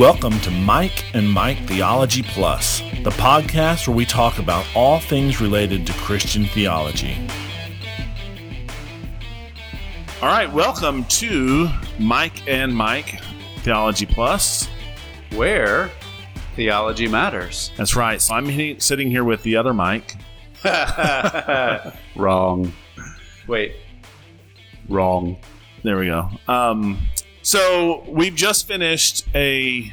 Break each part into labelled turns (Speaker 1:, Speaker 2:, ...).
Speaker 1: Welcome to Mike and Mike Theology Plus, the podcast where we talk about all things related to Christian theology. All right, welcome to Mike and Mike Theology Plus.
Speaker 2: Where theology matters.
Speaker 1: That's right. So I'm he- sitting here with the other Mike.
Speaker 2: Wrong. Wait. Wrong.
Speaker 1: There we go. Um, so we've just finished a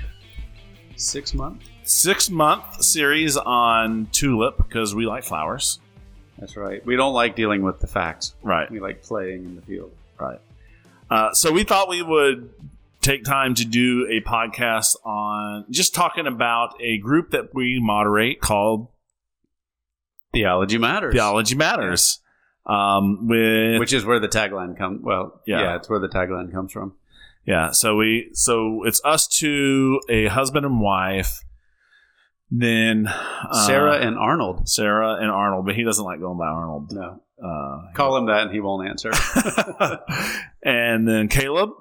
Speaker 2: Six month?
Speaker 1: six month series on tulip because we like flowers.
Speaker 2: That's right. We don't like dealing with the facts.
Speaker 1: Right.
Speaker 2: We like playing in the field.
Speaker 1: Right. Uh, so we thought we would take time to do a podcast on just talking about a group that we moderate called
Speaker 2: Theology matters.
Speaker 1: Theology Matters. Um, with
Speaker 2: Which is where the tagline comes. Well,
Speaker 1: Yeah.
Speaker 2: yeah. it's where the tagline comes from.
Speaker 1: Yeah, so we so it's us two, a husband and wife. Then uh,
Speaker 2: Sarah and Arnold.
Speaker 1: Sarah and Arnold, but he doesn't like going by Arnold.
Speaker 2: No.
Speaker 1: Uh,
Speaker 2: Call him that and he won't answer.
Speaker 1: and then Caleb,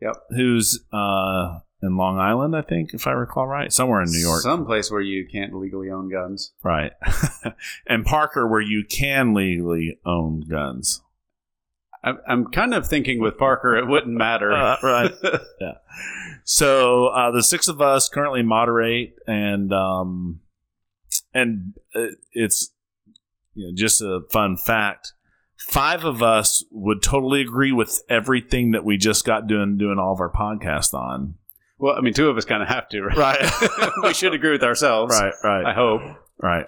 Speaker 2: Yep.
Speaker 1: who's uh, in Long Island, I think, if I recall right, somewhere in New York,
Speaker 2: Some place where you can't legally own guns.
Speaker 1: right? and Parker, where you can legally own guns,
Speaker 2: I'm, I'm kind of thinking with Parker, it wouldn't matter.
Speaker 1: Uh, right? yeah. So uh, the six of us currently moderate, and um, and uh, it's you know, just a fun fact. Five of us would totally agree with everything that we just got doing doing all of our podcast on.
Speaker 2: well, I mean, two of us kind of have to, right?
Speaker 1: Right.
Speaker 2: we should agree with ourselves.
Speaker 1: Right, right,
Speaker 2: I hope.
Speaker 1: right.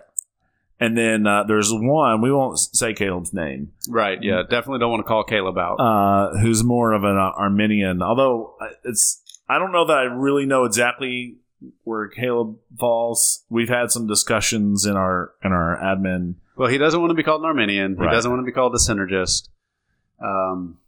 Speaker 1: And then uh, there's one we won't say Caleb's name,
Speaker 2: Right. Yeah. Definitely don't want to call Caleb out.
Speaker 1: uh, who's more of an Arminian. Although uh, it's, I don't know that I really know exactly where Caleb falls. We've had some discussions in our in our admin.
Speaker 2: well, he doesn't want to be called an Arminian. He
Speaker 1: Right.
Speaker 2: doesn't want to be called a synergist. Um,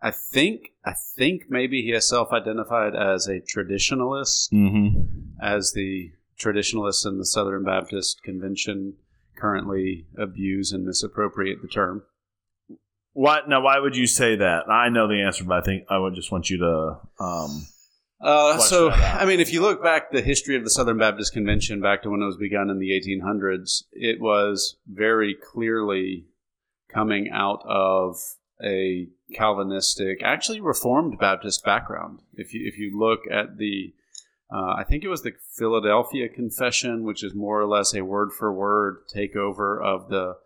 Speaker 2: I think I think maybe he has self-identified as a traditionalist,
Speaker 1: Mm-hmm.
Speaker 2: as the traditionalists in the Southern Baptist Convention currently abuse and misappropriate the term.
Speaker 1: Why now? Why would you say that? I know the answer, but I think I would just want you to. Um,
Speaker 2: Uh, so. I mean, if you look back the history of the Southern Baptist Convention back to when it was begun in the 1800s, it was very clearly coming out of a Calvinistic, actually Reformed Baptist background. If you if you look at the, uh, I think it was the Philadelphia Confession, which is more or less a word for word takeover of the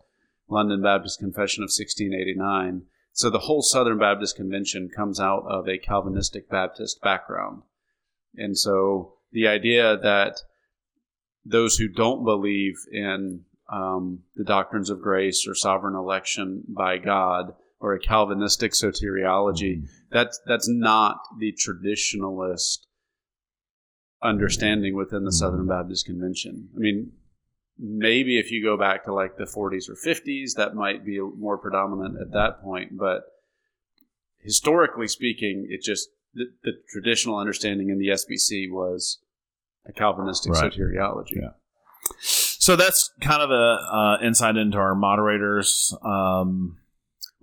Speaker 2: London Baptist Confession of 1689. So the whole Southern Baptist Convention comes out of a Calvinistic Baptist background. And so the idea that those who don't believe in um, the doctrines of grace or sovereign election by God or a Calvinistic soteriology, that's, that's not the traditionalist understanding within the Southern Baptist Convention. I mean, maybe if you go back to like the 40s or 50s, that might be more predominant at that point. But historically speaking, it just the, the traditional understanding in the SBC was a Calvinistic
Speaker 1: Right.
Speaker 2: soteriology.
Speaker 1: Yeah. So that's kind of a uh, insight into our moderators. Um,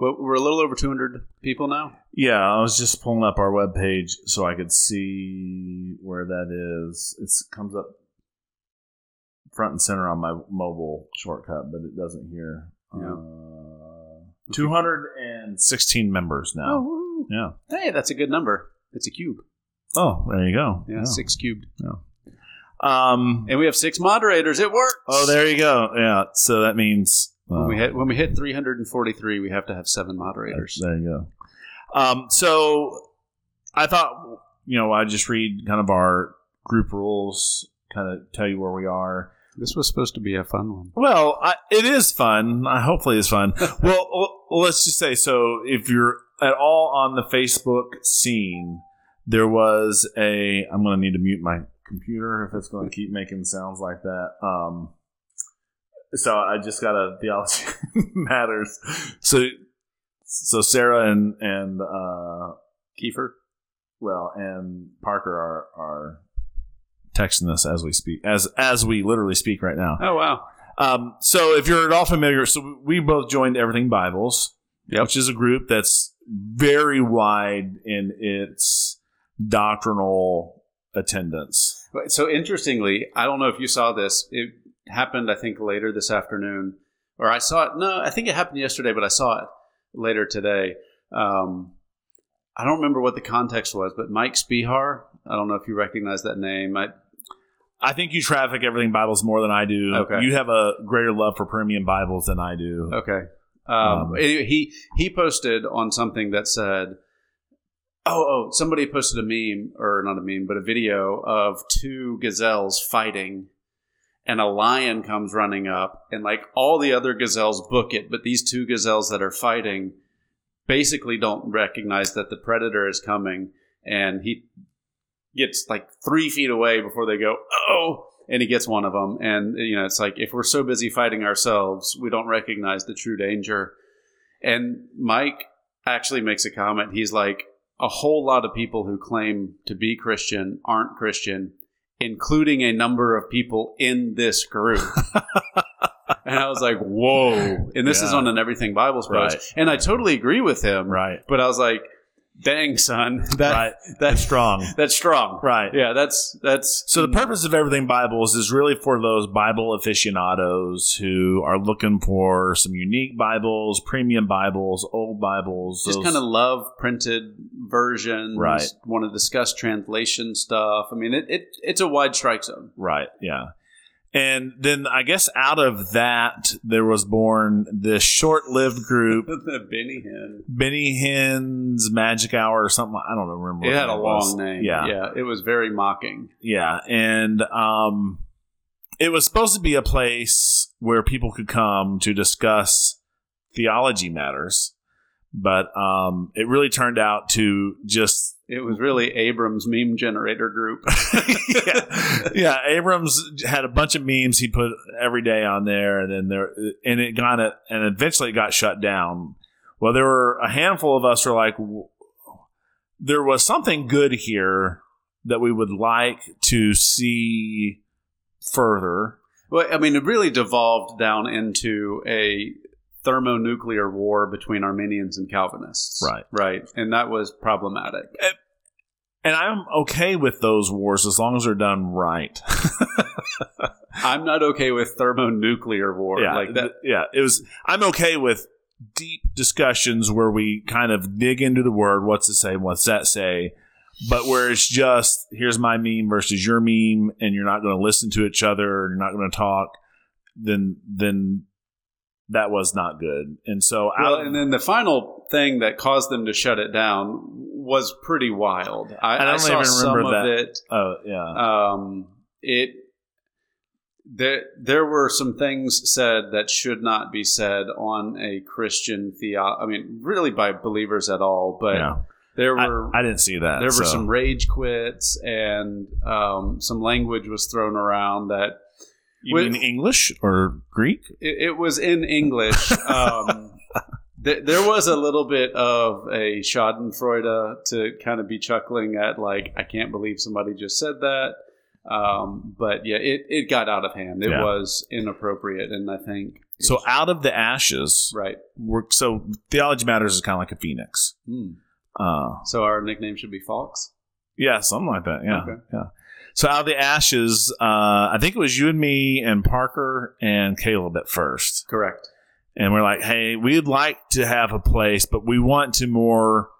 Speaker 2: Well, we're a little over 200 people now.
Speaker 1: yeah, I was just pulling up our webpage so I could see where that is. It comes up front and center on my mobile shortcut, but it doesn't here.
Speaker 2: Yeah.
Speaker 1: Uh, 216 members now.
Speaker 2: Oh,
Speaker 1: Yeah.
Speaker 2: hey, that's a good number. It's a cube.
Speaker 1: Oh, there you go.
Speaker 2: Yeah, six cubed. Yeah.
Speaker 1: Um,
Speaker 2: And we have six moderators. It works.
Speaker 1: oh, there you go. Yeah. So that means
Speaker 2: When we
Speaker 1: uh,
Speaker 2: hit when we hit 343, we have to have seven moderators.
Speaker 1: There you go. Um, so I thought, you know, I just read kind of our group rules, kind of tell you where we are.
Speaker 2: This was supposed to be a fun one.
Speaker 1: Well, I, it is fun. I hopefully it's fun. well, well, let's just say so. If you're at all on the Facebook scene, there was a. I'm going to need to mute my computer if it's going to keep making sounds like that. Um, so I just got a theology matters. So, so Sarah and and uh,
Speaker 2: Kiefer.
Speaker 1: well, and Parker are are texting us as we speak, as as we literally speak right now.
Speaker 2: Oh wow.
Speaker 1: Um, so if you're at all familiar, so we both joined Everything Bibles,
Speaker 2: Yep.
Speaker 1: which is a group that's very wide in its doctrinal attendance.
Speaker 2: So interestingly, I don't know if you saw this. It happened, I think, later this afternoon, or I saw it. No, I think it happened yesterday, but I saw it later today. Um, I don't remember what the context was, but Mike Spihar. I don't know if you recognize that name. I,
Speaker 1: I think you traffic everything Bibles more than I do.
Speaker 2: Okay.
Speaker 1: You have a greater love for premium Bibles than I do.
Speaker 2: Okay. Um,
Speaker 1: Um,
Speaker 2: anyway, he he posted on something that said, "Oh, oh, somebody posted a meme or not a meme, but a video of two gazelles fighting, and a lion comes running up, and like all the other gazelles book it, but these two gazelles that are fighting basically don't recognize that the predator is coming, and he gets like three feet away before they go, oh." and he gets one of them. And you know, it's like if we're so busy fighting ourselves, we don't recognize the true danger. And Mike actually makes a comment. He's like, a whole lot of people who claim to be Christian aren't Christian, including a number of people in this group. and I was like, whoa. And this is on an Everything Bibles post.
Speaker 1: Right.
Speaker 2: And I totally agree with him.
Speaker 1: Right.
Speaker 2: But I was like, dang, son. That,
Speaker 1: right.
Speaker 2: That's
Speaker 1: strong.
Speaker 2: That's strong.
Speaker 1: Right.
Speaker 2: Yeah, that's that's
Speaker 1: So the purpose of everything Bibles is really for those Bible aficionados who are looking for some unique Bibles, premium Bibles, old Bibles.
Speaker 2: just
Speaker 1: those-
Speaker 2: kind of love printed versions.
Speaker 1: Right.
Speaker 2: Want to discuss translation stuff. I mean, it, it it's a wide strike zone.
Speaker 1: right, yeah. And then I guess out of that there was born this short-lived group,
Speaker 2: the Benny Hinn.
Speaker 1: Benny Hinn's Magic Hour or something. I don't remember.
Speaker 2: It had a long name.
Speaker 1: Yeah,
Speaker 2: yeah. It was very mocking.
Speaker 1: Yeah, and um, it was supposed to be a place where people could come to discuss theology matters, but um, it really turned out to just
Speaker 2: It was really Abrams meme generator group.
Speaker 1: yeah, yeah. Abrams had a bunch of memes he put every day on there, and then there, and it got it, and eventually it got shut down. Well, there were a handful of us who were like, w- there was something good here that we would like to see further.
Speaker 2: well, I mean, it really devolved down into a thermonuclear war between Arminians and Calvinists.
Speaker 1: Right.
Speaker 2: Right. And that was problematic.
Speaker 1: And I'm okay with those wars as long as they're done right.
Speaker 2: I'm not okay with thermonuclear war.
Speaker 1: yeah,
Speaker 2: Like that.
Speaker 1: th- yeah. It was. I'm okay with deep discussions where we kind of dig into the word. What's it say? What's that say? But where it's just here's my meme versus your meme, and you're not going to listen to each other, and you're not going to talk. Then, then that was not good. And so,
Speaker 2: Well,
Speaker 1: out,
Speaker 2: and then the final thing that caused them to shut it down was pretty wild. I,
Speaker 1: I don't
Speaker 2: I saw
Speaker 1: even remember that.
Speaker 2: it.
Speaker 1: oh yeah,
Speaker 2: Um, it there there were some things said that should not be said on a Christian theo. I mean, really by believers at all. But
Speaker 1: yeah.
Speaker 2: there were
Speaker 1: I didn't see that.
Speaker 2: there were some rage quits and um, some language was thrown around that
Speaker 1: You
Speaker 2: with-
Speaker 1: mean English or Greek?
Speaker 2: it, it was in English. Um, th- there was a little bit of a Schadenfreude to kind of be chuckling at, like, I can't believe somebody just said that. Um, but yeah, it, it got out of hand. It
Speaker 1: Yeah.
Speaker 2: was inappropriate, and I think
Speaker 1: So out of the ashes,
Speaker 2: right.
Speaker 1: we're, so theology matters is kind of like a phoenix.
Speaker 2: Hmm.
Speaker 1: Uh,
Speaker 2: So our nickname should be Fox.
Speaker 1: yeah, something like that. Yeah,
Speaker 2: Okay.
Speaker 1: yeah. So out of the ashes, uh, I think it was you and me and Parker and Caleb at first,
Speaker 2: Correct.
Speaker 1: and we're like, "Hey, we'd like to have a place, but we want to more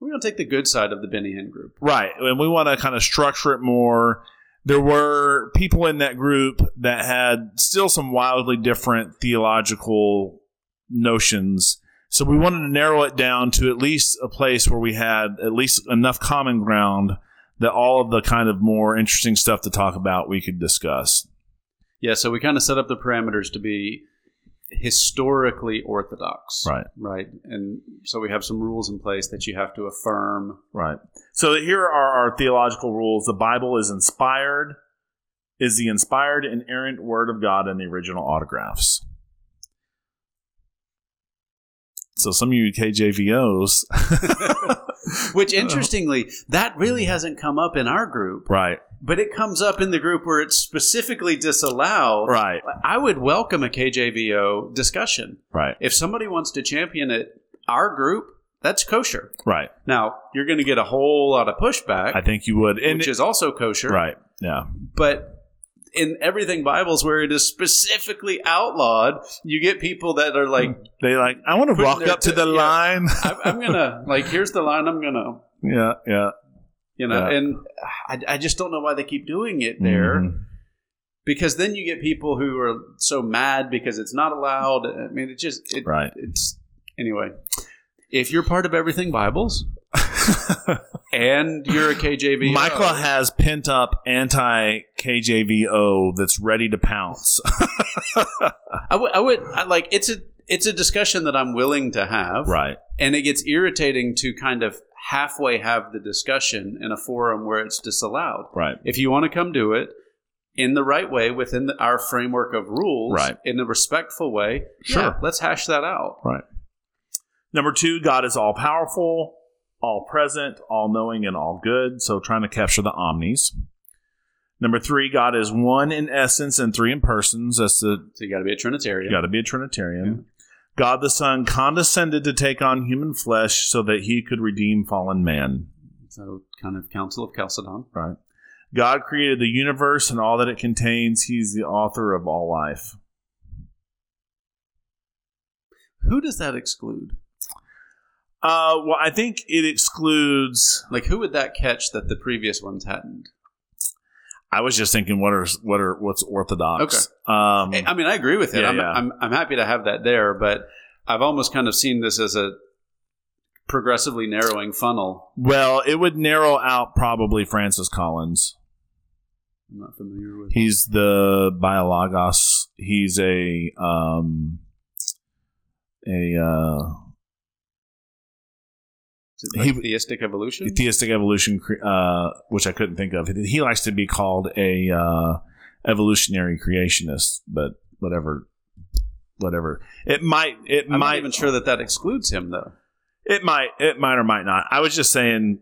Speaker 2: We're gonna take the good side of the Benny Hinn group.
Speaker 1: right, and we want to kind of structure it more." There were people in that group that had still some wildly different theological notions. So we wanted to narrow it down to at least a place where we had at least enough common ground that all of the kind of more interesting stuff to talk about we could discuss.
Speaker 2: Yeah. So we kind of set up the parameters to be historically orthodox.
Speaker 1: Right.
Speaker 2: Right. And so we have some rules in place that you have to affirm.
Speaker 1: Right. So here are our theological rules. The Bible is inspired, is the inspired, inerrant word of God in the original autographs. So some of you KJVOs,
Speaker 2: Which, uh-huh. interestingly, that really hasn't come up in our group,
Speaker 1: right,
Speaker 2: but it comes up in the group where it's specifically disallowed.
Speaker 1: right,
Speaker 2: I would welcome a KJVO discussion.
Speaker 1: right.
Speaker 2: If somebody wants to champion it, our group, that's kosher.
Speaker 1: Right.
Speaker 2: Now you're going to get a whole lot of pushback,
Speaker 1: I think you would. And
Speaker 2: which is also kosher.
Speaker 1: right. Yeah.
Speaker 2: But in everything Bibles where it is specifically outlawed, you get people that are like,
Speaker 1: They like, I want to walk up to
Speaker 2: t-
Speaker 1: the
Speaker 2: yeah.
Speaker 1: line.
Speaker 2: I'm, I'm gonna like, here's the line. I'm gonna,
Speaker 1: yeah. Yeah.
Speaker 2: you know,
Speaker 1: Yeah.
Speaker 2: and I, I just don't know why they keep doing it there.
Speaker 1: Mhm.
Speaker 2: Because then you get people who are so mad because it's not allowed. I mean, it just it,
Speaker 1: Right.
Speaker 2: It's anyway. If you're part of everything Bibles and you're a KJV,
Speaker 1: Michael has pent up anti KJVO that's ready to pounce.
Speaker 2: I would, I would I, like it's a it's a discussion that I'm willing to have,
Speaker 1: right.
Speaker 2: and it gets irritating to kind of halfway have the discussion in a forum where it's disallowed.
Speaker 1: Right.
Speaker 2: If you want to come do it in the right way within the, our framework of rules,
Speaker 1: Right.
Speaker 2: in a respectful way,
Speaker 1: Sure.
Speaker 2: yeah, let's hash that out.
Speaker 1: Right. Number two, God is all powerful, all present, all knowing, and all good. So trying to capture the omnis. Number three, God is one in essence and three in persons. That's the
Speaker 2: So you got to be a Trinitarian.
Speaker 1: you got to be a Trinitarian. God the Son condescended to take on human flesh so that he could redeem fallen man.
Speaker 2: So kind of Council of Chalcedon.
Speaker 1: Right. God created the universe and all that it contains. He's the author of all life.
Speaker 2: Who does that exclude?
Speaker 1: Uh, well, I think it excludes.
Speaker 2: Like who would that catch that the previous ones hadn't?
Speaker 1: I was just thinking, what are what are what's orthodox?
Speaker 2: Okay.
Speaker 1: Um,
Speaker 2: I mean, I agree with it.
Speaker 1: Yeah,
Speaker 2: I'm,
Speaker 1: yeah.
Speaker 2: I'm, I'm happy to have that there, but I've almost kind of seen this as a progressively narrowing funnel.
Speaker 1: well, it would narrow out probably Francis Collins.
Speaker 2: I'm not familiar with.
Speaker 1: He's the biologos. He's a um, a uh,
Speaker 2: like
Speaker 1: he-
Speaker 2: theistic evolution?
Speaker 1: theistic evolution, uh, which I couldn't think of. He likes to be called a uh, evolutionary creationist, but whatever, whatever. It might, it
Speaker 2: I'm
Speaker 1: might,
Speaker 2: not even sure that that excludes him, though.
Speaker 1: it might, it might or might not. I was just saying,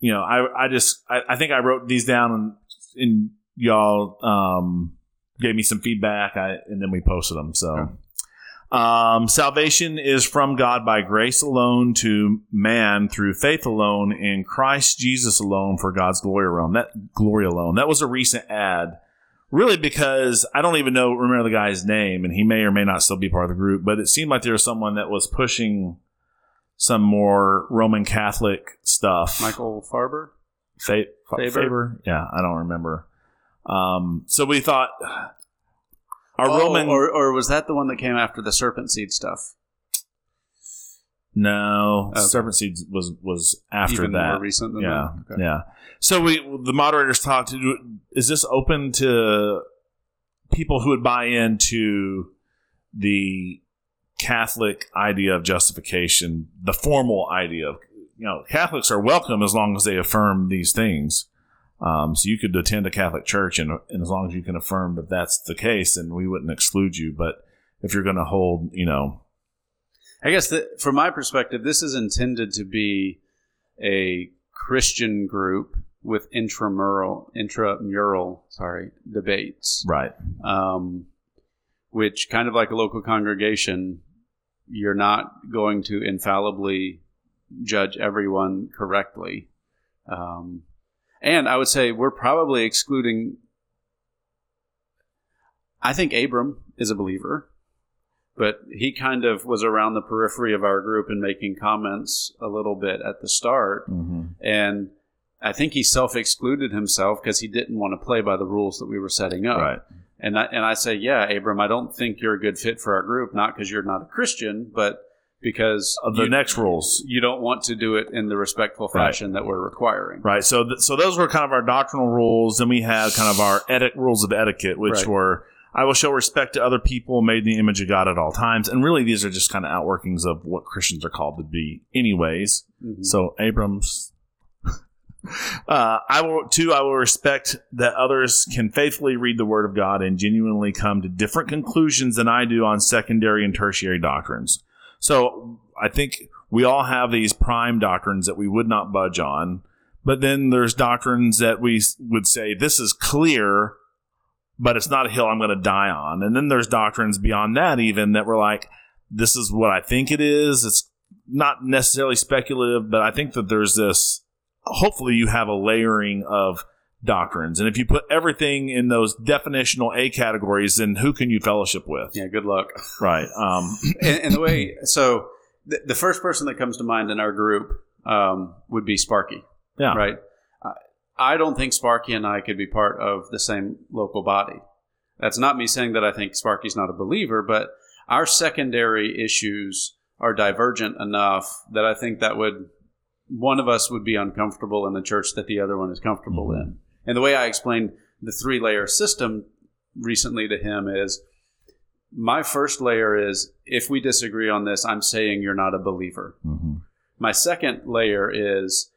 Speaker 1: you know, I, I just, I, I think I wrote these down and, and y'all um, gave me some feedback, I, and then we posted them. So.
Speaker 2: Okay.
Speaker 1: Um, salvation is from God by grace alone to man through faith alone in Christ Jesus alone for God's glory alone. That glory alone. That was a recent ad, really because I don't even know remember the guy's name, and he may or may not still be part of the group. But it seemed like there was someone that was pushing some more Roman Catholic stuff.
Speaker 2: Michael Farber?
Speaker 1: Fa-
Speaker 2: Faber?
Speaker 1: Faber? Yeah, I don't remember. Um, so we thought our
Speaker 2: Oh,
Speaker 1: Roman
Speaker 2: or, or was that the one that came after the serpent seed stuff?
Speaker 1: No,
Speaker 2: Okay.
Speaker 1: Serpent Seeds was was after
Speaker 2: Even
Speaker 1: that.
Speaker 2: more recent than
Speaker 1: yeah,
Speaker 2: that? Okay.
Speaker 1: yeah. So we the moderators talked. Is this open to people who would buy into the Catholic idea of justification, the formal idea of you know Catholics are welcome as long as they affirm these things. Um, so you could attend a Catholic church, and, and as long as you can affirm that that's the case, then we wouldn't exclude you. But if you're going to hold, you know,
Speaker 2: I guess that from my perspective, this is intended to be a Christian group with intramural, intramural, sorry, debates,
Speaker 1: right,
Speaker 2: um, which kind of like a local congregation, you're not going to infallibly judge everyone correctly. Um, and I would say we're probably excluding. I think Abram is a believer, but he kind of was around the periphery of our group and making comments a little bit at the start.
Speaker 1: mm-hmm.
Speaker 2: And I think he self excluded himself because he didn't want to play by the rules that we were setting up.
Speaker 1: right.
Speaker 2: And I, and I say, yeah, Abram, I don't think you're a good fit for our group, not because you're not a Christian, but because
Speaker 1: of the
Speaker 2: you,
Speaker 1: next rules.
Speaker 2: you don't want to do it in the respectful
Speaker 1: Right.
Speaker 2: fashion that we're requiring.
Speaker 1: Right. So, th- so those were kind of our doctrinal rules. Then we had kind of our eti- rules of etiquette, which
Speaker 2: Right.
Speaker 1: were I will show respect to other people made in the image of God at all times. And really, these are just kind of outworkings of what Christians are called to be, anyways.
Speaker 2: Mhm.
Speaker 1: So, Abrams. Uh, I will too. I will respect that others can faithfully read the Word of God and genuinely come to different conclusions than I do on secondary and tertiary doctrines. So I think we all have these prime doctrines that we would not budge on, but then there's doctrines that we would say this is clear, but it's not a hill I'm going to die on. And then there's doctrines beyond that even that we're like, this is what I think it is. It's not necessarily speculative, but I think that there's this. Hopefully, you have a layering of doctrines, and if you put everything in those definitional A categories, then who can you fellowship with?
Speaker 2: Yeah, good luck.
Speaker 1: Right. Um,
Speaker 2: and, and the way, so the, the first person that comes to mind in our group um, would be Sparky.
Speaker 1: yeah.
Speaker 2: Right. I- I don't think Sparky and I could be part of the same local body. That's not me saying that I think Sparky's not a believer, but our secondary issues are divergent enough that I think that would one of us would be uncomfortable in the church that the other one is comfortable
Speaker 1: Mhm.
Speaker 2: in. And the way I explained the three layer system recently to him is my first layer is if we disagree on this, I'm saying you're not a believer.
Speaker 1: Mhm.
Speaker 2: My second layer is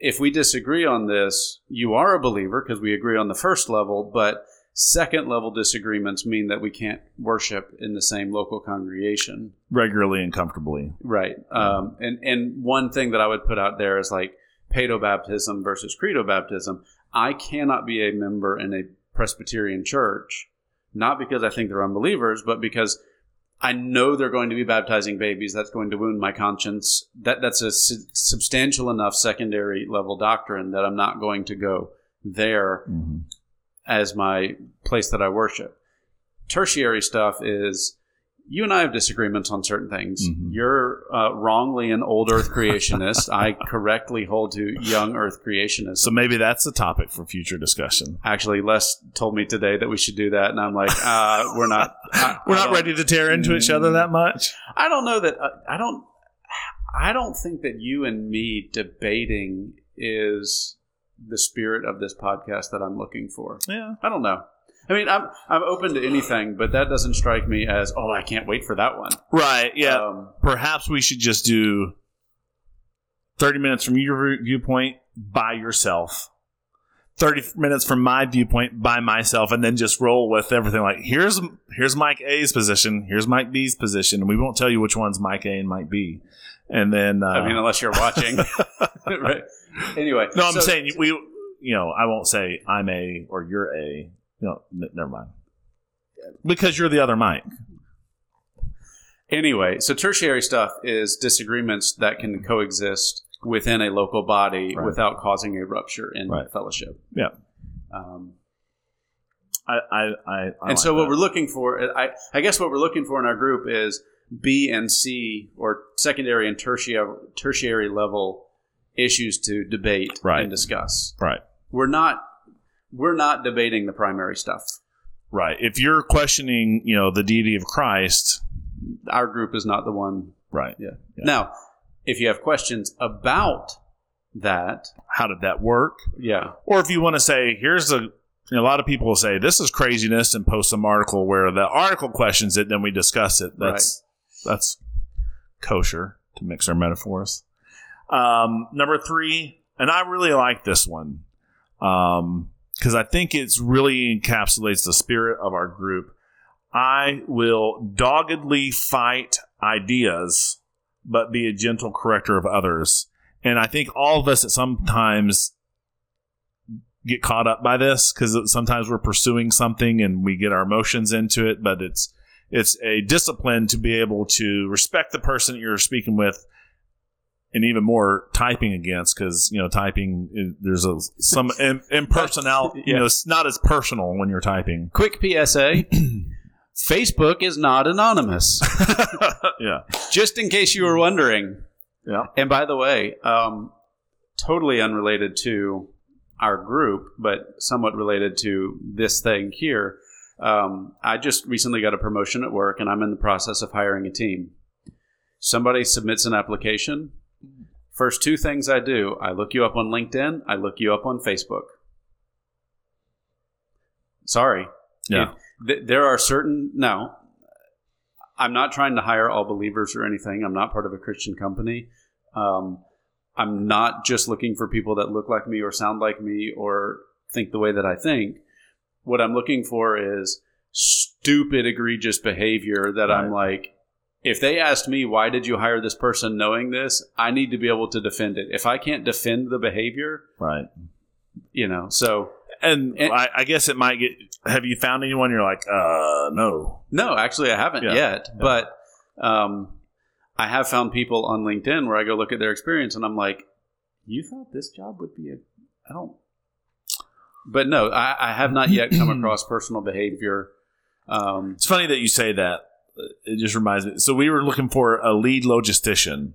Speaker 2: if we disagree on this, you are a believer because we agree on the first level, but second level disagreements mean that we can't worship in the same local congregation.
Speaker 1: Regularly and comfortably.
Speaker 2: Right. Um, and, and one thing that I would put out there is like paedo baptism versus credo baptism. I cannot be a member in a Presbyterian church, not because I think they're unbelievers, but because I know they're going to be baptizing babies. That's going to wound my conscience. That that's a su- substantial enough secondary level doctrine that I'm not going to go there
Speaker 1: Mhm.
Speaker 2: as my place that I worship. Tertiary stuff is you and I have disagreements on certain things.
Speaker 1: Mhm.
Speaker 2: You're uh, wrongly an old Earth creationist. I correctly hold to young Earth creationists.
Speaker 1: So maybe that's a topic for future discussion.
Speaker 2: Actually, Les told me today that we should do that, and I'm like, uh, we're not. I,
Speaker 1: We're
Speaker 2: I
Speaker 1: not ready to tear into each other that much.
Speaker 2: I don't know that. Uh, I don't. I don't think that you and me debating is the spirit of this podcast that I'm looking for.
Speaker 1: Yeah.
Speaker 2: I don't know. I mean, I'm I'm open to anything, but that doesn't strike me as oh, I can't wait for that one.
Speaker 1: Right. Yeah.
Speaker 2: Um,
Speaker 1: Perhaps we should just do 30 minutes from your viewpoint by yourself. 30 minutes from my viewpoint by myself and then just roll with everything like here's here's Mike A's position, here's Mike B's position, and we won't tell you which one's Mike A and Mike B. And then uh,
Speaker 2: I mean, unless you're watching, right? Anyway,
Speaker 1: No, I'm
Speaker 2: so-
Speaker 1: saying we you know, I won't say I'm A or you're A. No, n- never mind. Because you're the other Mike.
Speaker 2: Anyway, so tertiary stuff is disagreements that can coexist within a local body
Speaker 1: Right.
Speaker 2: without causing a rupture in
Speaker 1: Right.
Speaker 2: fellowship.
Speaker 1: Yeah.
Speaker 2: Um,
Speaker 1: I I I, I
Speaker 2: and
Speaker 1: like
Speaker 2: so what
Speaker 1: that.
Speaker 2: we're looking for, I, I guess what we're looking for in our group is B and C or secondary and tertiary tertiary level issues to debate
Speaker 1: Right.
Speaker 2: and discuss.
Speaker 1: right.
Speaker 2: We're not we're not debating the primary stuff.
Speaker 1: Right. If you're questioning, you know, the deity of Christ,
Speaker 2: Our group is not the one.
Speaker 1: right.
Speaker 2: Yeah.
Speaker 1: Yeah.
Speaker 2: Now, if you have questions about that,
Speaker 1: How did that work?
Speaker 2: yeah,
Speaker 1: Or if you want to say, here's a you know, a lot of people will say this is craziness and post some article where the article questions it, then we discuss it. That's that's kosher to mix our metaphors. Um, number three, and I really like this one because I think it's really encapsulates the spirit of our group. I will doggedly fight ideas, but be a gentle corrector of others. And I think all of us at sometimes get caught up by this because sometimes we're pursuing something and we get our emotions into it, but it's it's a discipline to be able to respect the person you're speaking with and even more typing against because you know typing there's a some im- impersonal you know it's not as personal when you're typing
Speaker 2: Quick PSA Facebook is not anonymous,
Speaker 1: yeah
Speaker 2: just in case you were wondering.
Speaker 1: yeah
Speaker 2: And by the way, um, totally unrelated to our group, but somewhat related to this thing here. Um, I just recently got a promotion at work and I'm in the process of hiring a team. Somebody submits an application. First two things I do I look you up on LinkedIn, I look you up on Facebook. Sorry.
Speaker 1: yeah
Speaker 2: Th- there are certain no, i'm not trying to hire all believers or anything i'm not part of a christian company um, i'm not just looking for people that look like me or sound like me or think the way that i think what i'm looking for is stupid egregious behavior that i'm like if they asked me why did you hire this person knowing this i need to be able to defend it if i can't defend the behavior
Speaker 1: right
Speaker 2: you know so
Speaker 1: and,
Speaker 2: And-
Speaker 1: I, I guess it might get have you found anyone you're like uh no
Speaker 2: No, actually, I haven't
Speaker 1: Yeah.
Speaker 2: yet. But um, I have found people on LinkedIn where I go look at their experience and I'm like, you thought this job would be a, I don't, but no, I, I have not yet come across personal behavior. Um,
Speaker 1: It's funny that you say that. It just reminds me. So we were looking for a lead logistician,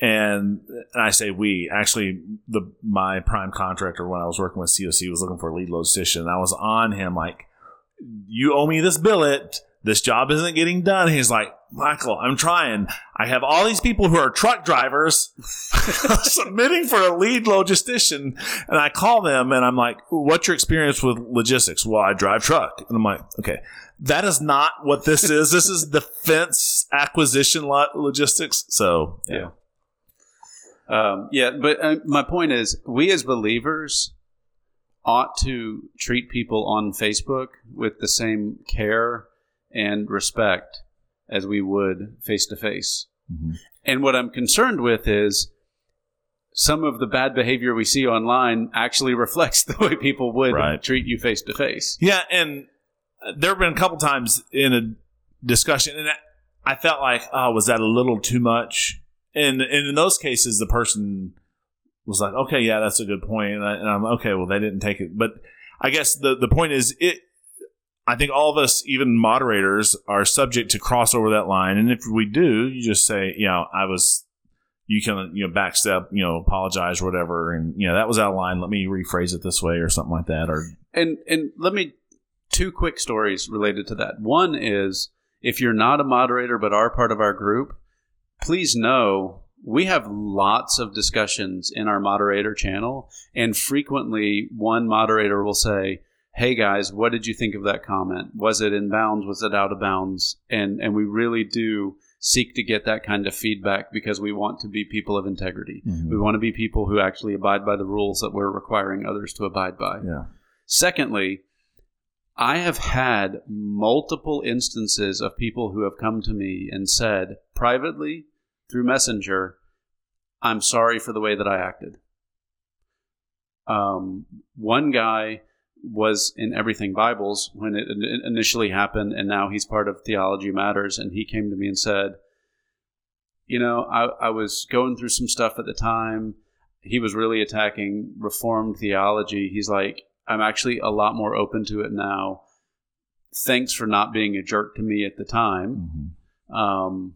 Speaker 1: and, and I say we. Actually, the my prime contractor when I was working with COC was looking for a lead logistician. And I was on him like, "You owe me this billet. This job isn't getting done." He's like, "Michael, I'm trying. I have all these people who are truck drivers submitting for a lead logistician, and I call them and I'm like, "What's your experience with logistics?" Well, I drive truck, and I'm like, "Okay." That is not what this is. This is defense acquisition lo- logistics. So, yeah.
Speaker 2: Um, yeah, but uh, my point is, we as believers ought to treat people on Facebook with the same care and respect as we would face to face. And what I'm concerned with is some of the bad behavior we see online actually reflects the way people would
Speaker 1: Right.
Speaker 2: treat you face to face.
Speaker 1: Yeah, and there have been a couple times in a discussion, and I felt like, oh, was that a little too much? And, and in those cases, the person was like, okay, yeah, that's a good point. And, I, and I'm okay. Well, they didn't take it, but I guess the the point is, it. I think all of us, even moderators, are subject to cross over that line, and if we do, you just say, you know, I was. You can you know backstep you know apologize or whatever and you know that was out of line let me rephrase it this way or something like that or
Speaker 2: And and let me two quick stories related to that. One is if you're not a moderator but are part of our group, please know we have lots of discussions in our moderator channel and frequently one moderator will say, "Hey guys, what did you think of that comment? Was it in bounds? Was it out of bounds?" And and we really do seek to get that kind of feedback because we want to be people of integrity. Mm-hmm. We want to be people who actually abide by the rules that we're requiring others to abide by.
Speaker 1: yeah
Speaker 2: Secondly, I have had multiple instances of people who have come to me and said privately through Messenger, I'm sorry for the way that I acted. Um, one guy was in Everything Bibles when it initially happened, and now he's part of Theology Matters. And he came to me and said, You know, I, I was going through some stuff at the time. He was really attacking Reformed theology. He's like, I'm actually a lot more open to it now. Thanks for not being a jerk to me at the time.
Speaker 1: Mhm.
Speaker 2: Um,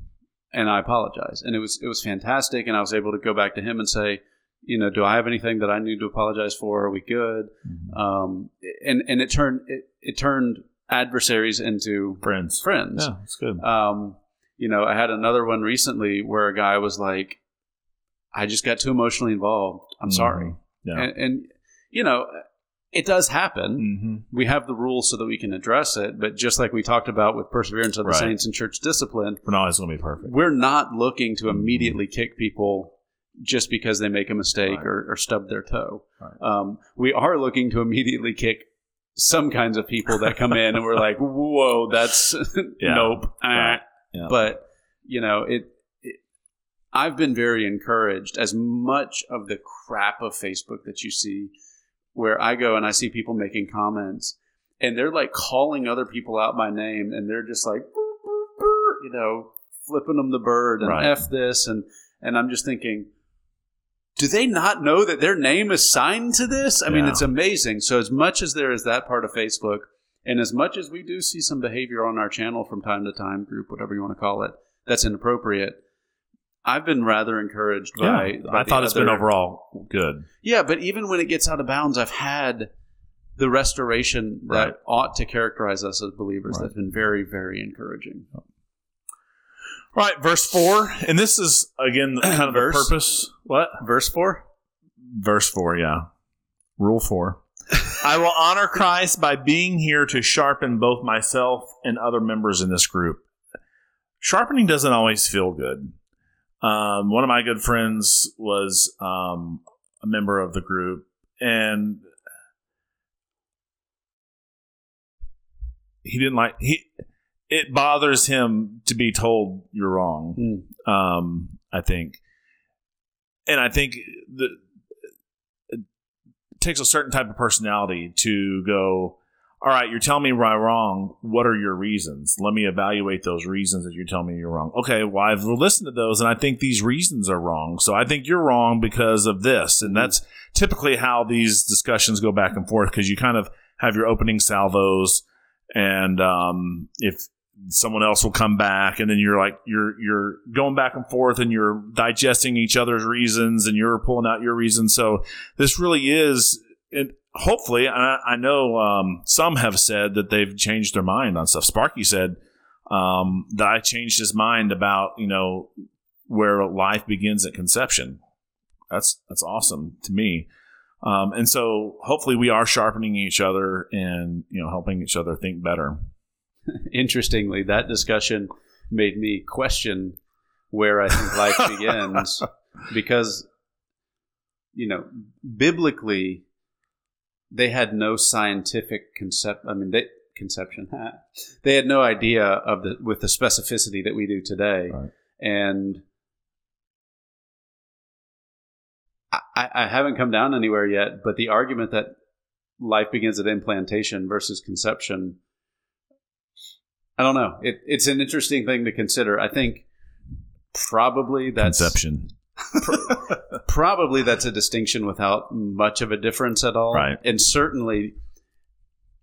Speaker 2: and I apologize. And it was it was fantastic. And I was able to go back to him and say, you know, do I have anything that I need to apologize for? Are we good?
Speaker 1: Mhm.
Speaker 2: Um, and and it turned it, it turned adversaries into
Speaker 1: friends
Speaker 2: friends.
Speaker 1: yeah it's good
Speaker 2: Um, you know, I had another one recently where a guy was like, "I just got too emotionally involved. I'm sorry."
Speaker 1: Mhm. yeah
Speaker 2: And, and you know, it does happen.
Speaker 1: hmm
Speaker 2: We have the rules so that we can address it. But just like we talked about with perseverance of the
Speaker 1: Right.
Speaker 2: saints and church discipline,
Speaker 1: we're not always going to be perfect
Speaker 2: we're not looking to immediately kick people just because they make a mistake
Speaker 1: Right.
Speaker 2: or, or stub their toe.
Speaker 1: Right.
Speaker 2: Um, we are looking to immediately kick some kinds of people that come in and we're like, whoa, that's
Speaker 1: Yeah.
Speaker 2: nope. Ah.
Speaker 1: Yeah.
Speaker 2: But you know, it, it. I've been very encouraged as much of the crap of Facebook that you see, where I go and I see people making comments and they're like calling other people out by name and they're just like, you know, flipping them the bird and
Speaker 1: Right.
Speaker 2: f this and and I'm just thinking. Do they not know that their name is signed to this? I mean, it's amazing. So, as much as there is that part of Facebook, and as much as we do see some behavior on our channel from time to time, group, whatever you want to call it, that's inappropriate. I've been rather encouraged by.
Speaker 1: yeah,
Speaker 2: by
Speaker 1: I thought it's been overall good.
Speaker 2: Yeah, but even when it gets out of bounds, I've had the restoration that ought to characterize us as believers.
Speaker 1: Right.
Speaker 2: That's been very, very encouraging.
Speaker 1: Right, verse four, and this is again the kind of the purpose. What
Speaker 2: Verse four.
Speaker 1: verse four? Yeah, rule four. I will honor Christ by being here to sharpen both myself and other members in this group. Sharpening doesn't always feel good. Um, one of my good friends was um, a member of the group, and he didn't like he. It bothers him to be told you're wrong.
Speaker 2: Hmm.
Speaker 1: Um, I think, and I think the it takes a certain type of personality to go. All right, you're telling me I'm wrong. What are your reasons? Let me evaluate those reasons that you're telling me you're wrong. Okay, well, I've listened to those and I think these reasons are wrong. So I think you're wrong because of this. And that's typically how these discussions go back and forth because you kind of have your opening salvos and um, if someone else will come back and then you're like you're you're going back and forth and you're digesting each other's reasons and you're pulling out your reasons so this really is it, hopefully, I, I know um, some have said that they've changed their mind on stuff. Sparky said um, that I changed his mind about you know where life begins at conception. That's that's awesome to me. Um, and so hopefully we are sharpening each other and you know helping each other think better.
Speaker 2: Interestingly, that discussion made me question where I think life begins because you know biblically they had no scientific concept. I mean, they conception. they had no idea of the with the specificity that we do today, right. and I, I haven't come down anywhere yet. But the argument that life begins at implantation versus conception, I don't know. It, it's an interesting thing to consider. I think probably that's
Speaker 1: conception
Speaker 2: probably that's a distinction without much of a difference at all.
Speaker 1: Right.
Speaker 2: And certainly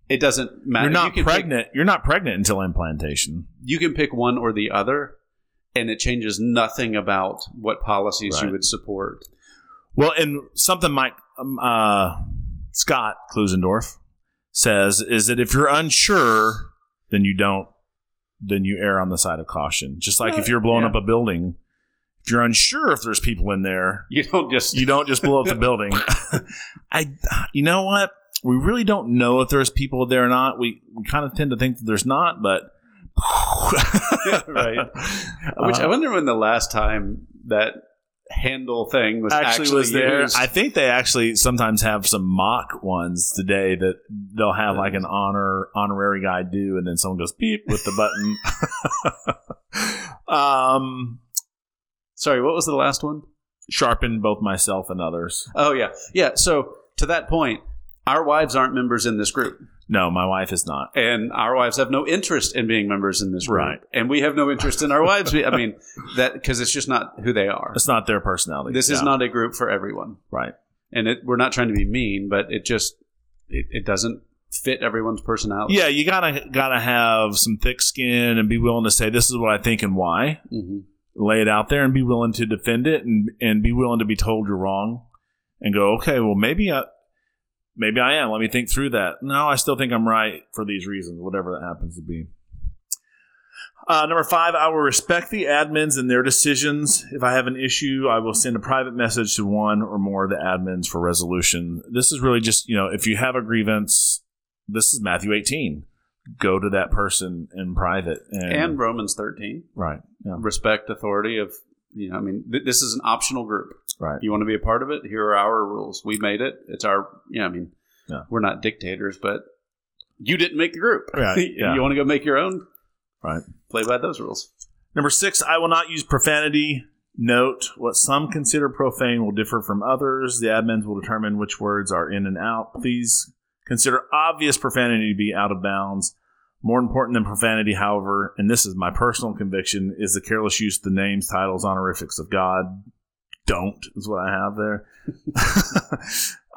Speaker 2: it doesn't matter.
Speaker 1: You're not you pregnant. Pick, you're not pregnant until implantation.
Speaker 2: You can pick one or the other, and it changes nothing about what policies right. you would support.
Speaker 1: Well, and something Mike um, uh, Scott Klusendorf says is that if you're unsure, then you don't. Then you err on the side of caution. Just like if you're blowing yeah. up a building, if you're unsure if there's people in there,
Speaker 2: you don't just
Speaker 1: you don't just blow up the building. I, you know what? We really don't know if there's people there or not. We we kind of tend to think that there's not, but
Speaker 2: right. Which uh, I wonder when the last time that handle thing was actually, actually was there. Used.
Speaker 1: I think they actually sometimes have some mock ones today that they'll have like an honor honorary guy do, and then someone goes beep with the button. um,
Speaker 2: Sorry, what was the last one?
Speaker 1: Sharpen both myself and others.
Speaker 2: Oh yeah, yeah. So to that point, our wives aren't members in this group.
Speaker 1: No, my wife is not,
Speaker 2: and our wives have no interest in being members in this group,
Speaker 1: right?
Speaker 2: And we have no interest in our wives. I mean that because it's just not who they are.
Speaker 1: It's not their personality.
Speaker 2: This is not a group for everyone,
Speaker 1: right?
Speaker 2: And it, we're not trying to be mean, but it just it, it doesn't fit everyone's personality.
Speaker 1: Yeah, you gotta gotta have some thick skin and be willing to say this is what I think and why. Mm-hmm lay it out there and be willing to defend it and, and be willing to be told you're wrong and go, okay, well, maybe I, maybe I am. Let me think through that. No, I still think I'm right for these reasons, whatever that happens to be. Uh, number five, I will respect the admins and their decisions. If I have an issue, I will send a private message to one or more of the admins for resolution. This is really just, you know, if you have a grievance, this is Matthew 18 go to that person in private and,
Speaker 2: and Romans 13
Speaker 1: right
Speaker 2: yeah. respect authority of you know I mean th- this is an optional group.
Speaker 1: Right.
Speaker 2: You want to be a part of it? Here are our rules. We made it. It's our you know I mean yeah. we're not dictators but you didn't make the group.
Speaker 1: Right yeah.
Speaker 2: you want to go make your own.
Speaker 1: Right.
Speaker 2: Play by those rules.
Speaker 1: Number six I will not use profanity. Note what some consider profane will differ from others. The admins will determine which words are in and out. Please consider obvious profanity to be out of bounds. More important than profanity, however, and this is my personal conviction, is the careless use of the names, titles, honorifics of God. Don't is what I have there.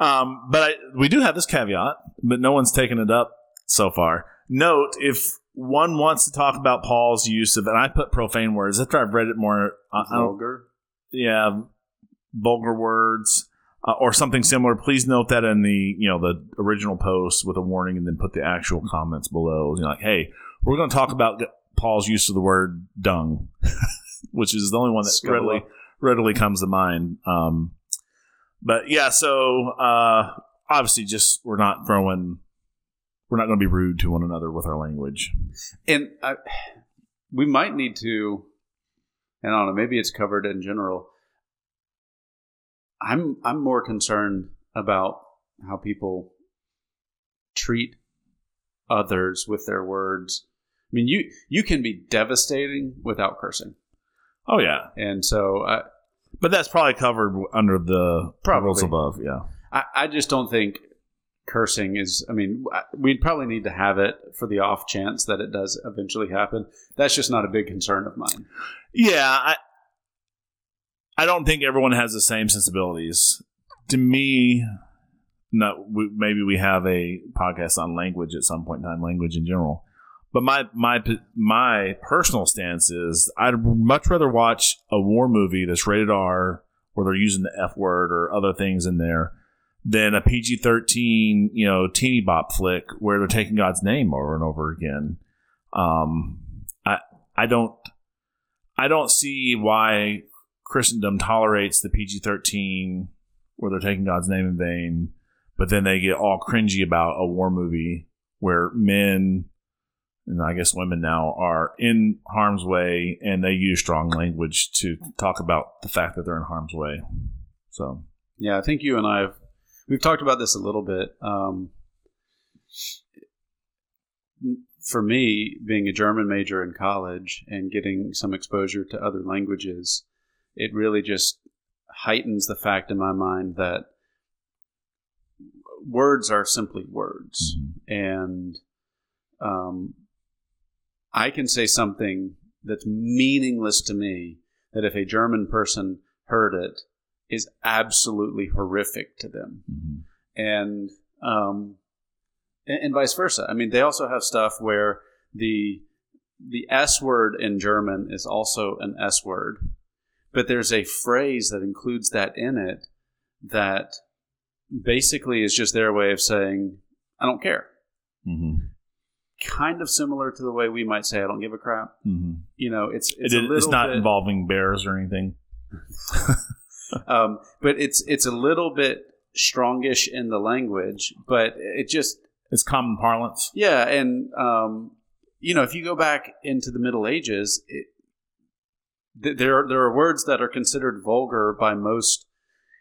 Speaker 1: um, but I, we do have this caveat, but no one's taken it up so far. Note if one wants to talk about Paul's use of, and I put profane words after I've read it more.
Speaker 2: vulgar.
Speaker 1: Yeah, vulgar words uh, or something similar, please note that in the you know the original post with a warning, and then put the actual comments below. You know, like, hey, we're going to talk about Paul's use of the word dung, which is the only one that readily readily comes to mind. Um, but yeah, so uh, obviously, just we're not throwing, we're not going to be rude to one another with our language,
Speaker 2: and I, we might need to. And I don't know. Maybe it's covered in general I'm I'm more concerned about how people treat others with their words. I mean, you you can be devastating without cursing.
Speaker 1: Oh yeah,
Speaker 2: and so, I,
Speaker 1: but that's probably covered under the probably. rules above. Yeah,
Speaker 2: I, I just don't think cursing is. I mean, we'd probably need to have it for the off chance that it does eventually happen. That's just not a big concern of mine.
Speaker 1: Yeah, I, I don't think everyone has the same sensibilities. To me, not we, maybe we have a podcast on language at some point in time, language in general. But my my my personal stance is I'd much rather watch a war movie that's rated R where they're using the F word or other things in there than a PG thirteen, you know, teeny bop flick where they're taking God's name over and over again. Um, I I don't I don't see why Christendom tolerates the PG thirteen where they're taking God's name in vain, but then they get all cringy about a war movie where men and I guess women now are in harm's way and they use strong language to talk about the fact that they're in harm's way. So
Speaker 2: yeah, I think you and I have we've talked about this a little bit. Um, for me, being a German major in college and getting some exposure to other languages, it really just heightens the fact in my mind that words are simply words, mm-hmm. and um, I can say something that's meaningless to me that if a German person heard it is absolutely horrific to them. Mm-hmm. And, um, and, and vice versa. I mean, they also have stuff where the the S word in German is also an S word, but there's a phrase that includes that in it that basically is just their way of saying, I don't care. Mm-hmm kind of similar to the way we might say I don't give a crap. Mm-hmm. You know, it's it's,
Speaker 1: it, it's not bit, involving bears or anything.
Speaker 2: um, but it's it's a little bit strongish in the language, but it just
Speaker 1: it's common parlance.
Speaker 2: Yeah, and um, you know, if you go back into the Middle Ages, it, there are, there are words that are considered vulgar by most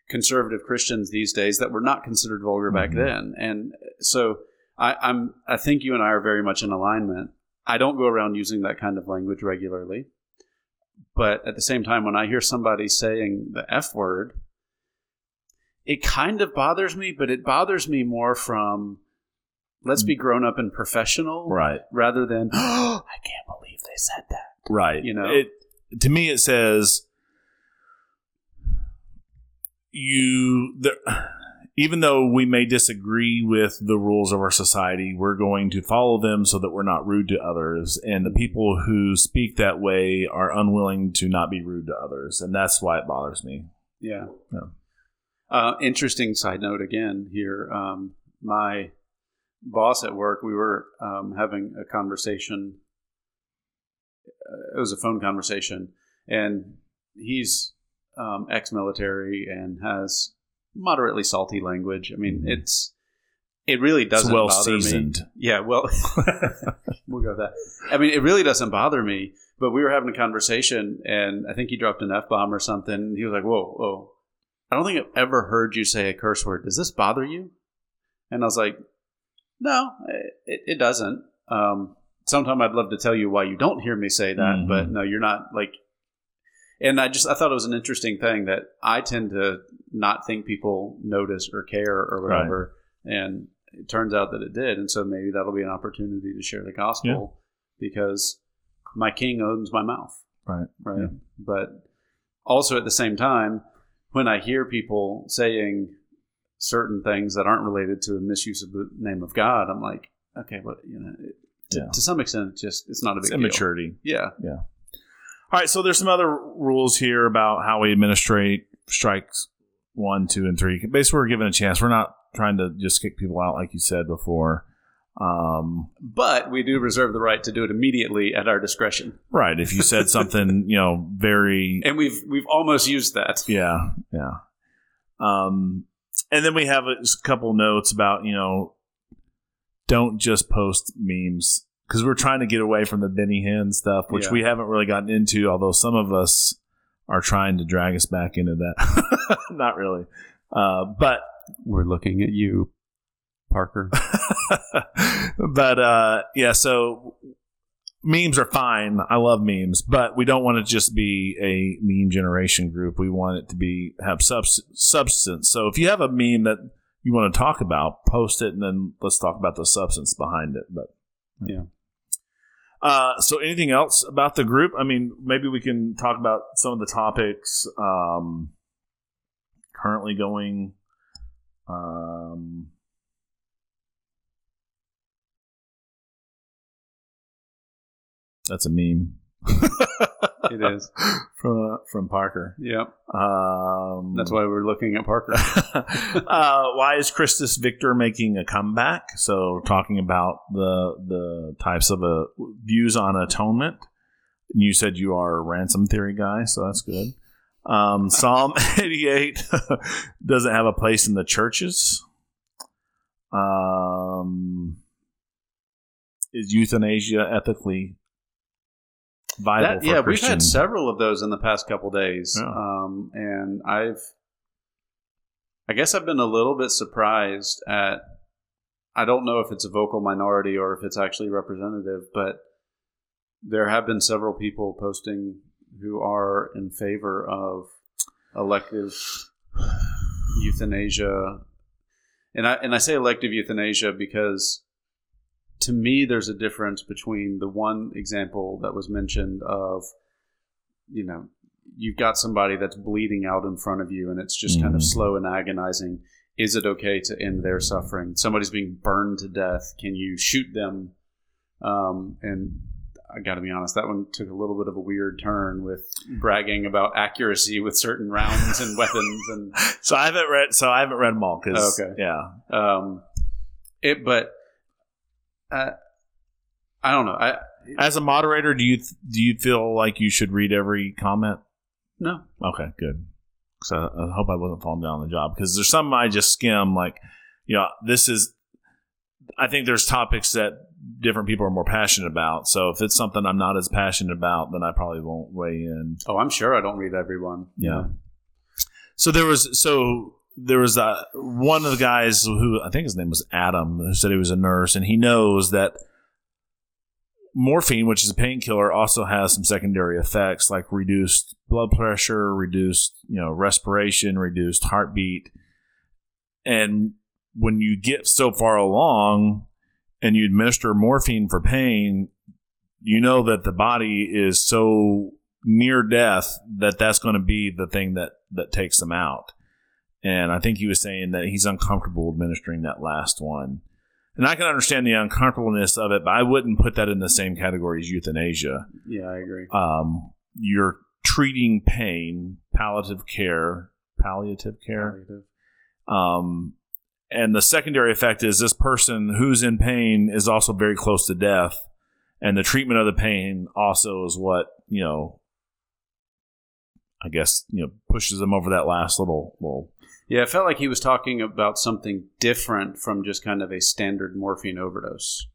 Speaker 2: conservative Christians these days that were not considered vulgar mm-hmm. back then, and so I, I'm I think you and I are very much in alignment. I don't go around using that kind of language regularly. But at the same time, when I hear somebody saying the F word, it kind of bothers me, but it bothers me more from let's be grown up and professional.
Speaker 1: Right.
Speaker 2: Rather than, oh, I can't believe they said that.
Speaker 1: Right.
Speaker 2: You know,
Speaker 1: it, to me, it says you, even though we may disagree with the rules of our society, we're going to follow them so that we're not rude to others. And the people who speak that way are unwilling to not be rude to others. And that's why it bothers me.
Speaker 2: Yeah. yeah. Uh, interesting side note again here. Um, my boss at work, we were um, having a conversation. It was a phone conversation. And he's um, ex military and has moderately salty language. I mean, mm-hmm. it's it really doesn't well bother seasoned. me. Yeah, well, we'll go with that. I mean, it really doesn't bother me. But we were having a conversation, and I think he dropped an f bomb or something. He was like, "Whoa, whoa! I don't think I've ever heard you say a curse word. Does this bother you?" And I was like, "No, it, it doesn't." Um, sometime I'd love to tell you why you don't hear me say that, mm-hmm. but no, you're not like and I just I thought it was an interesting thing that I tend to not think people notice or care or whatever, right. and it turns out that it did, and so maybe that'll be an opportunity to share the gospel yeah. because my king owns my mouth,
Speaker 1: right?
Speaker 2: Right, yeah. but also at the same time, when I hear people saying certain things that aren't related to a misuse of the name of God, I'm like, okay, but you know, yeah. to, some extent, it's just it's not a big
Speaker 1: it's immaturity.
Speaker 2: Deal. Yeah,
Speaker 1: yeah. All right, so there's some other rules here about how we administrate strikes one, two, and three. Basically, we're given a chance. We're not trying to just kick people out, like you said before. Um,
Speaker 2: but we do reserve the right to do it immediately at our discretion.
Speaker 1: Right. If you said something, you know, very,
Speaker 2: and we've we've almost used that.
Speaker 1: Yeah, yeah. Um, and then we have a couple notes about you know, don't just post memes because we're trying to get away from the Benny Hinn stuff, which yeah. we haven't really gotten into. Although some of us are trying to drag us back into that. Not really, uh, but
Speaker 2: we're looking at you, Parker.
Speaker 1: but uh, yeah, so memes are fine. I love memes, but we don't want to just be a meme generation group. We want it to be have subs- substance. So if you have a meme that you want to talk about, post it, and then let's talk about the substance behind it. But
Speaker 2: Yeah.
Speaker 1: Uh, so anything else about the group? I mean, maybe we can talk about some of the topics um, currently going. Um, that's a meme.
Speaker 2: It is.
Speaker 1: from uh, from Parker.
Speaker 2: Yep.
Speaker 1: Um,
Speaker 2: That's why we're looking at Parker.
Speaker 1: uh, why is Christus Victor making a comeback? So talking about the the types of uh, views on atonement. You said you are a ransom theory guy, so that's good. Um, Psalm 88 doesn't have a place in the churches. Um, is euthanasia ethically vital?
Speaker 2: That, yeah, we've had several of those in the past couple days,
Speaker 1: Yeah.
Speaker 2: um, and I've, I guess I've been a little bit surprised at. I don't know if it's a vocal minority or if it's actually representative, but there have been several people posting who are in favor of elective euthanasia, and I and I say elective euthanasia because to me, there's a difference between the one example that was mentioned of, you know, you've got somebody that's bleeding out in front of you and it's just kind of
Speaker 1: Mhm.
Speaker 2: slow and agonizing. Is it okay to end their suffering? Somebody's being burned to death. Can you shoot them? Um, and I got to be honest, that one took a little bit of a weird turn with bragging about accuracy with certain rounds and weapons and
Speaker 1: So I haven't read. So I haven't read them all because
Speaker 2: Okay.
Speaker 1: yeah,
Speaker 2: um, it. But uh, I don't know. I
Speaker 1: As a moderator, do you do you feel like you should read every comment?
Speaker 2: no.
Speaker 1: Okay, good. So I hope I wasn't falling down on the job because there's some I just skim. Like, you know, this is. I think there's topics that different people are more passionate about. So if it's something I'm not as passionate about, then I probably won't weigh in.
Speaker 2: Oh, I'm sure I don't read everyone.
Speaker 1: Yeah. So there was so there was uh, one of the guys who I think his name was Adam who said he was a nurse and he knows that morphine, which is a painkiller, also has some secondary effects like reduced blood pressure, reduced you know respiration, reduced heartbeat, and when you get so far along and you administer morphine for pain, you know that the body is so near death that that's going to be the thing that that takes them out. And I think he was saying that he's uncomfortable administering that last one. And I can understand the uncomfortableness of it, but I wouldn't put that in the same category as euthanasia.
Speaker 2: Yeah, I agree.
Speaker 1: Um, you're treating pain, palliative care, palliative care. Um, and the secondary effect is this person who's in pain is also very close to death, and the treatment of the pain also is what you know. I guess you know pushes them over that last little little.
Speaker 2: Yeah, it felt like he was talking about something different from just kind of a standard morphine overdose.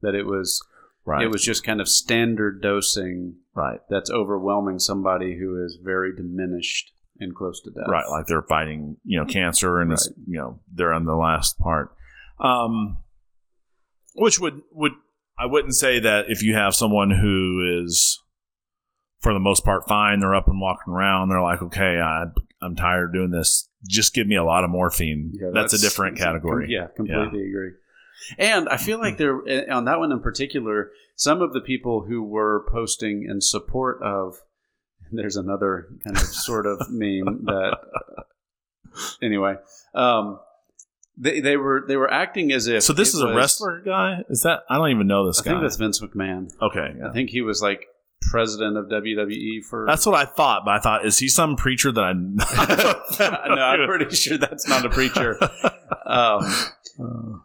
Speaker 2: That it was
Speaker 1: Right.
Speaker 2: it was just kind of standard dosing
Speaker 1: right.
Speaker 2: that's overwhelming somebody who is very diminished and close to death.
Speaker 1: Right. Like they're fighting you know cancer and it's, you know they're on the last part. Um, which would would I wouldn't say that if you have someone who is for the most part fine, they're up and walking around, they're like, okay, I, I'm tired of doing this. Just give me a lot of morphine.
Speaker 2: Yeah,
Speaker 1: that's, a different
Speaker 2: that's-
Speaker 1: category.
Speaker 2: Yeah, completely agree. And I feel like there eh, on that one in particular, some of the people who were posting in support of there's another kind of sort of meme that anyway, um, they they were they were acting as if
Speaker 1: So this is a wrestler guy. Is that I don't even know this
Speaker 2: I
Speaker 1: guy.
Speaker 2: I think that's Vince McMahon.
Speaker 1: okay. yeah.
Speaker 2: I think he was like president of WWE for.
Speaker 1: That's what I thought, but I thought, is he some preacher that I?
Speaker 2: no, I'm pretty sure that's not a preacher. Um, uh.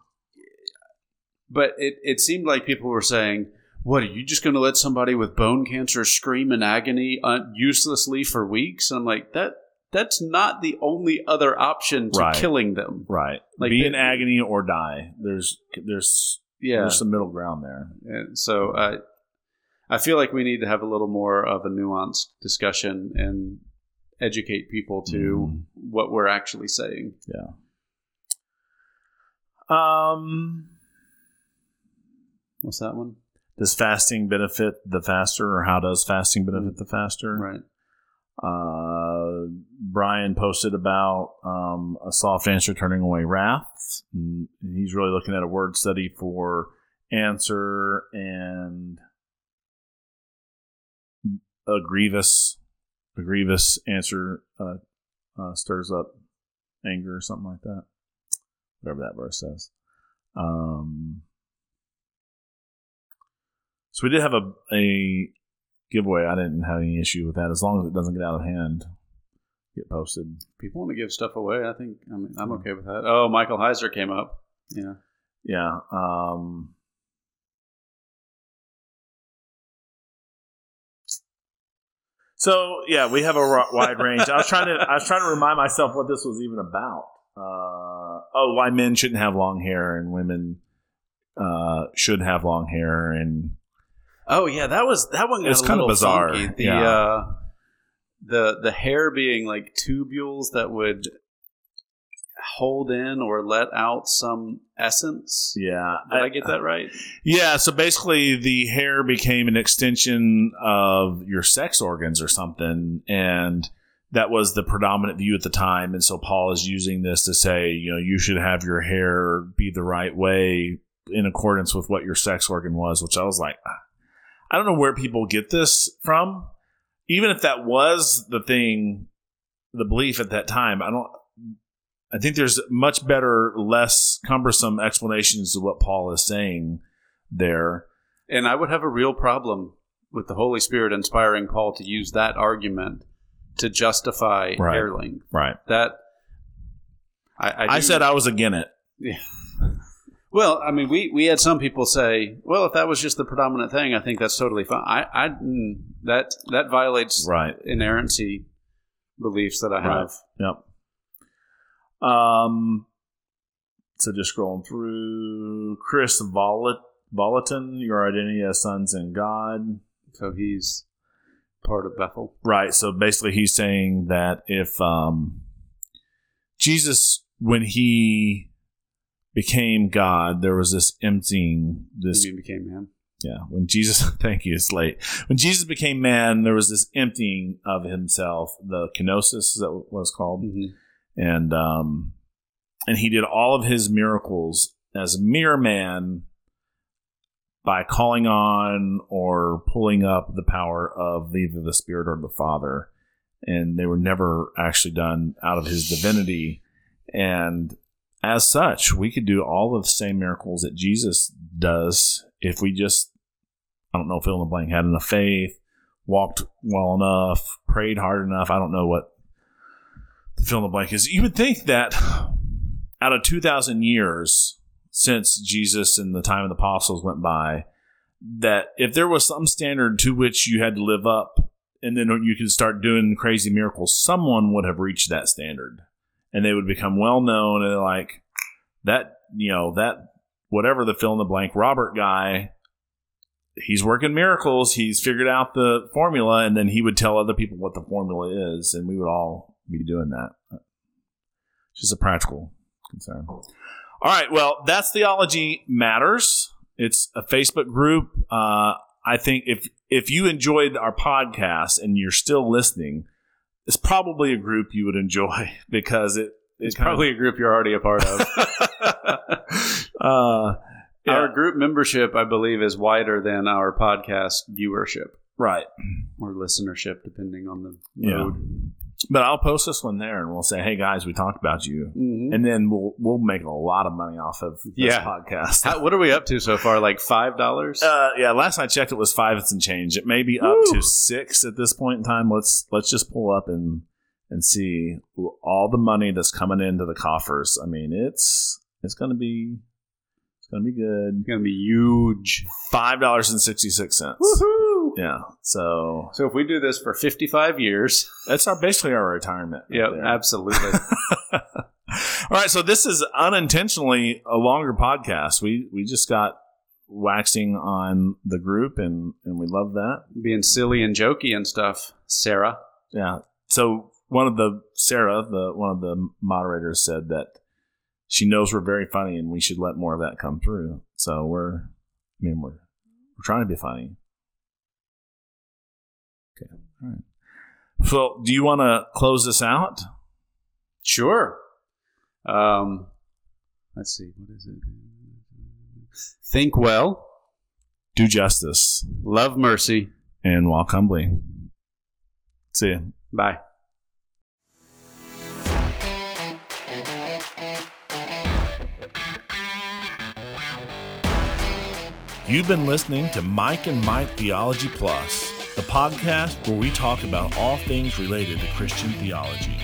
Speaker 2: but it, it seemed like people were saying, "What are you just going to let somebody with bone cancer scream in agony un- uselessly for weeks?" And I'm like, that that's not the only other option to
Speaker 1: Right.
Speaker 2: killing them.
Speaker 1: right.
Speaker 2: Like
Speaker 1: Be
Speaker 2: the-
Speaker 1: in agony or die. There's there's
Speaker 2: Yeah.
Speaker 1: there's some middle ground there.
Speaker 2: And so I I feel like we need to have a little more of a nuanced discussion and educate people to
Speaker 1: Mhm.
Speaker 2: what we're actually saying. Yeah.
Speaker 1: Um,
Speaker 2: What's that one?
Speaker 1: does fasting benefit the faster, or how does fasting benefit the faster?
Speaker 2: Right.
Speaker 1: Uh, Brian posted about um, a soft answer turning away wrath. And he's really looking at a word study for answer and a grievous, a grievous answer uh, uh, stirs up anger or something like that. Whatever that verse says. Um, so we did have a, a giveaway. I didn't have any issue with that as long as it doesn't get out of hand. Get posted.
Speaker 2: People want to give stuff away. I think I mean, I'm okay with that. Oh, Michael Heiser came up. Yeah.
Speaker 1: Yeah. Um, so yeah, we have a wide range. I was trying to I was trying to remind myself what this was even about. Uh, oh, why men shouldn't have long hair and women uh, should have long hair and
Speaker 2: Oh yeah, that was that one.
Speaker 1: It's kinda bizarre,
Speaker 2: funky. The
Speaker 1: yeah.
Speaker 2: uh, the the hair being like tubules that would hold in or let out some essence.
Speaker 1: yeah,
Speaker 2: Did I, get uh, that right?
Speaker 1: Yeah, so basically the hair became an extension of your sex organs or something and that was the predominant view at the time and so Paul is using this to say, you know, you should have your hair be the right way in accordance with what your sex organ was, which I was like ah, I don't know where people get this from. Even if that was the thing, the belief at that time, I don't I think there's much better, less cumbersome explanations of what Paul is saying there.
Speaker 2: And I would have a real problem with the Holy Spirit inspiring Paul to use that argument to justify
Speaker 1: Right.
Speaker 2: hair length.
Speaker 1: Right.
Speaker 2: That I, I,
Speaker 1: I said I was against it.
Speaker 2: Well, I mean, we, we had some people say, well, if that was just the predominant thing, I think that's totally fine. I, I mm, that that violates
Speaker 1: Right.
Speaker 2: inerrancy beliefs that I
Speaker 1: Right.
Speaker 2: have.
Speaker 1: Yep. Um. So just scrolling through, Kris Volat Vallotton, your identity as sons in God.
Speaker 2: So he's part of Bethel.
Speaker 1: Right. So basically, he's saying that if um, Jesus, when he became God, there was this emptying, this
Speaker 2: He became man.
Speaker 1: Yeah, when Jesus, thank you, it's late. When Jesus became man, there was this emptying of himself, the kenosis, is that what it's called?
Speaker 2: Mhm.
Speaker 1: And um, and he did all of his miracles as mere man by calling on or pulling up the power of either the Spirit or the Father, and they were never actually done out of his divinity. And as such, we could do all of the same miracles that Jesus does if we just, I don't know, fill in the blank, had enough faith, walked well enough, prayed hard enough. I don't know what the fill in the blank is. You would think that out of 2,000 years since Jesus and the time of the apostles went by, that if there was some standard to which you had to live up and then you could start doing crazy miracles, someone would have reached that standard and they would become well known and like that, you know, that whatever the fill in the blank Robert guy, he's working miracles. He's figured out the formula, and then he would tell other people what the formula is, and we would all be doing that. It's just a practical concern. All right, well, that's theology matters. It's a Facebook group. Uh, I think if if you enjoyed our podcast and you're still listening, it's probably a group you would enjoy because it
Speaker 2: It's probably a group you're already a part of.
Speaker 1: uh, yeah,
Speaker 2: Our group membership, I believe, is wider than our podcast viewership
Speaker 1: right.
Speaker 2: or listenership, depending on the
Speaker 1: Yeah.
Speaker 2: Mode.
Speaker 1: But I'll post this one there, and we'll say, "Hey guys, we talked about you,"
Speaker 2: Mhm.
Speaker 1: and then we'll we'll make a lot of money off of this
Speaker 2: Yeah.
Speaker 1: podcast.
Speaker 2: How, what are we up to so far? Like five dollars?
Speaker 1: Uh, yeah, last I checked, it was five and some change. It may be up
Speaker 2: Woo.
Speaker 1: to six at this point in time. Let's let's just pull up and and see all the money that's coming into the coffers. I mean, it's it's gonna be it's gonna be good.
Speaker 2: It's gonna be huge.
Speaker 1: Five dollars and sixty six cents. Yeah, so
Speaker 2: So if we do this for fifty-five years,
Speaker 1: that's our basically our retirement. right
Speaker 2: yeah,
Speaker 1: there.
Speaker 2: absolutely.
Speaker 1: All right, so this is unintentionally a longer podcast. We we just got waxing on the group, and and we love that.
Speaker 2: Being silly and jokey and stuff, Sarah.
Speaker 1: Yeah. So one of the Sarah, the one of the moderators, said that she knows we're very funny, and we should let more of that come through. So we're, I mean, we're we're trying to be funny. Okay. All right. So, do you want to close this out?
Speaker 2: Sure. Um, let's see. What is it? Think well,
Speaker 1: Do justice
Speaker 2: love mercy.
Speaker 1: and walk humbly. See you.
Speaker 2: Bye.
Speaker 1: You've been listening to Mike and Mike Theology Plus, the podcast where we talk about all things related to Christian theology.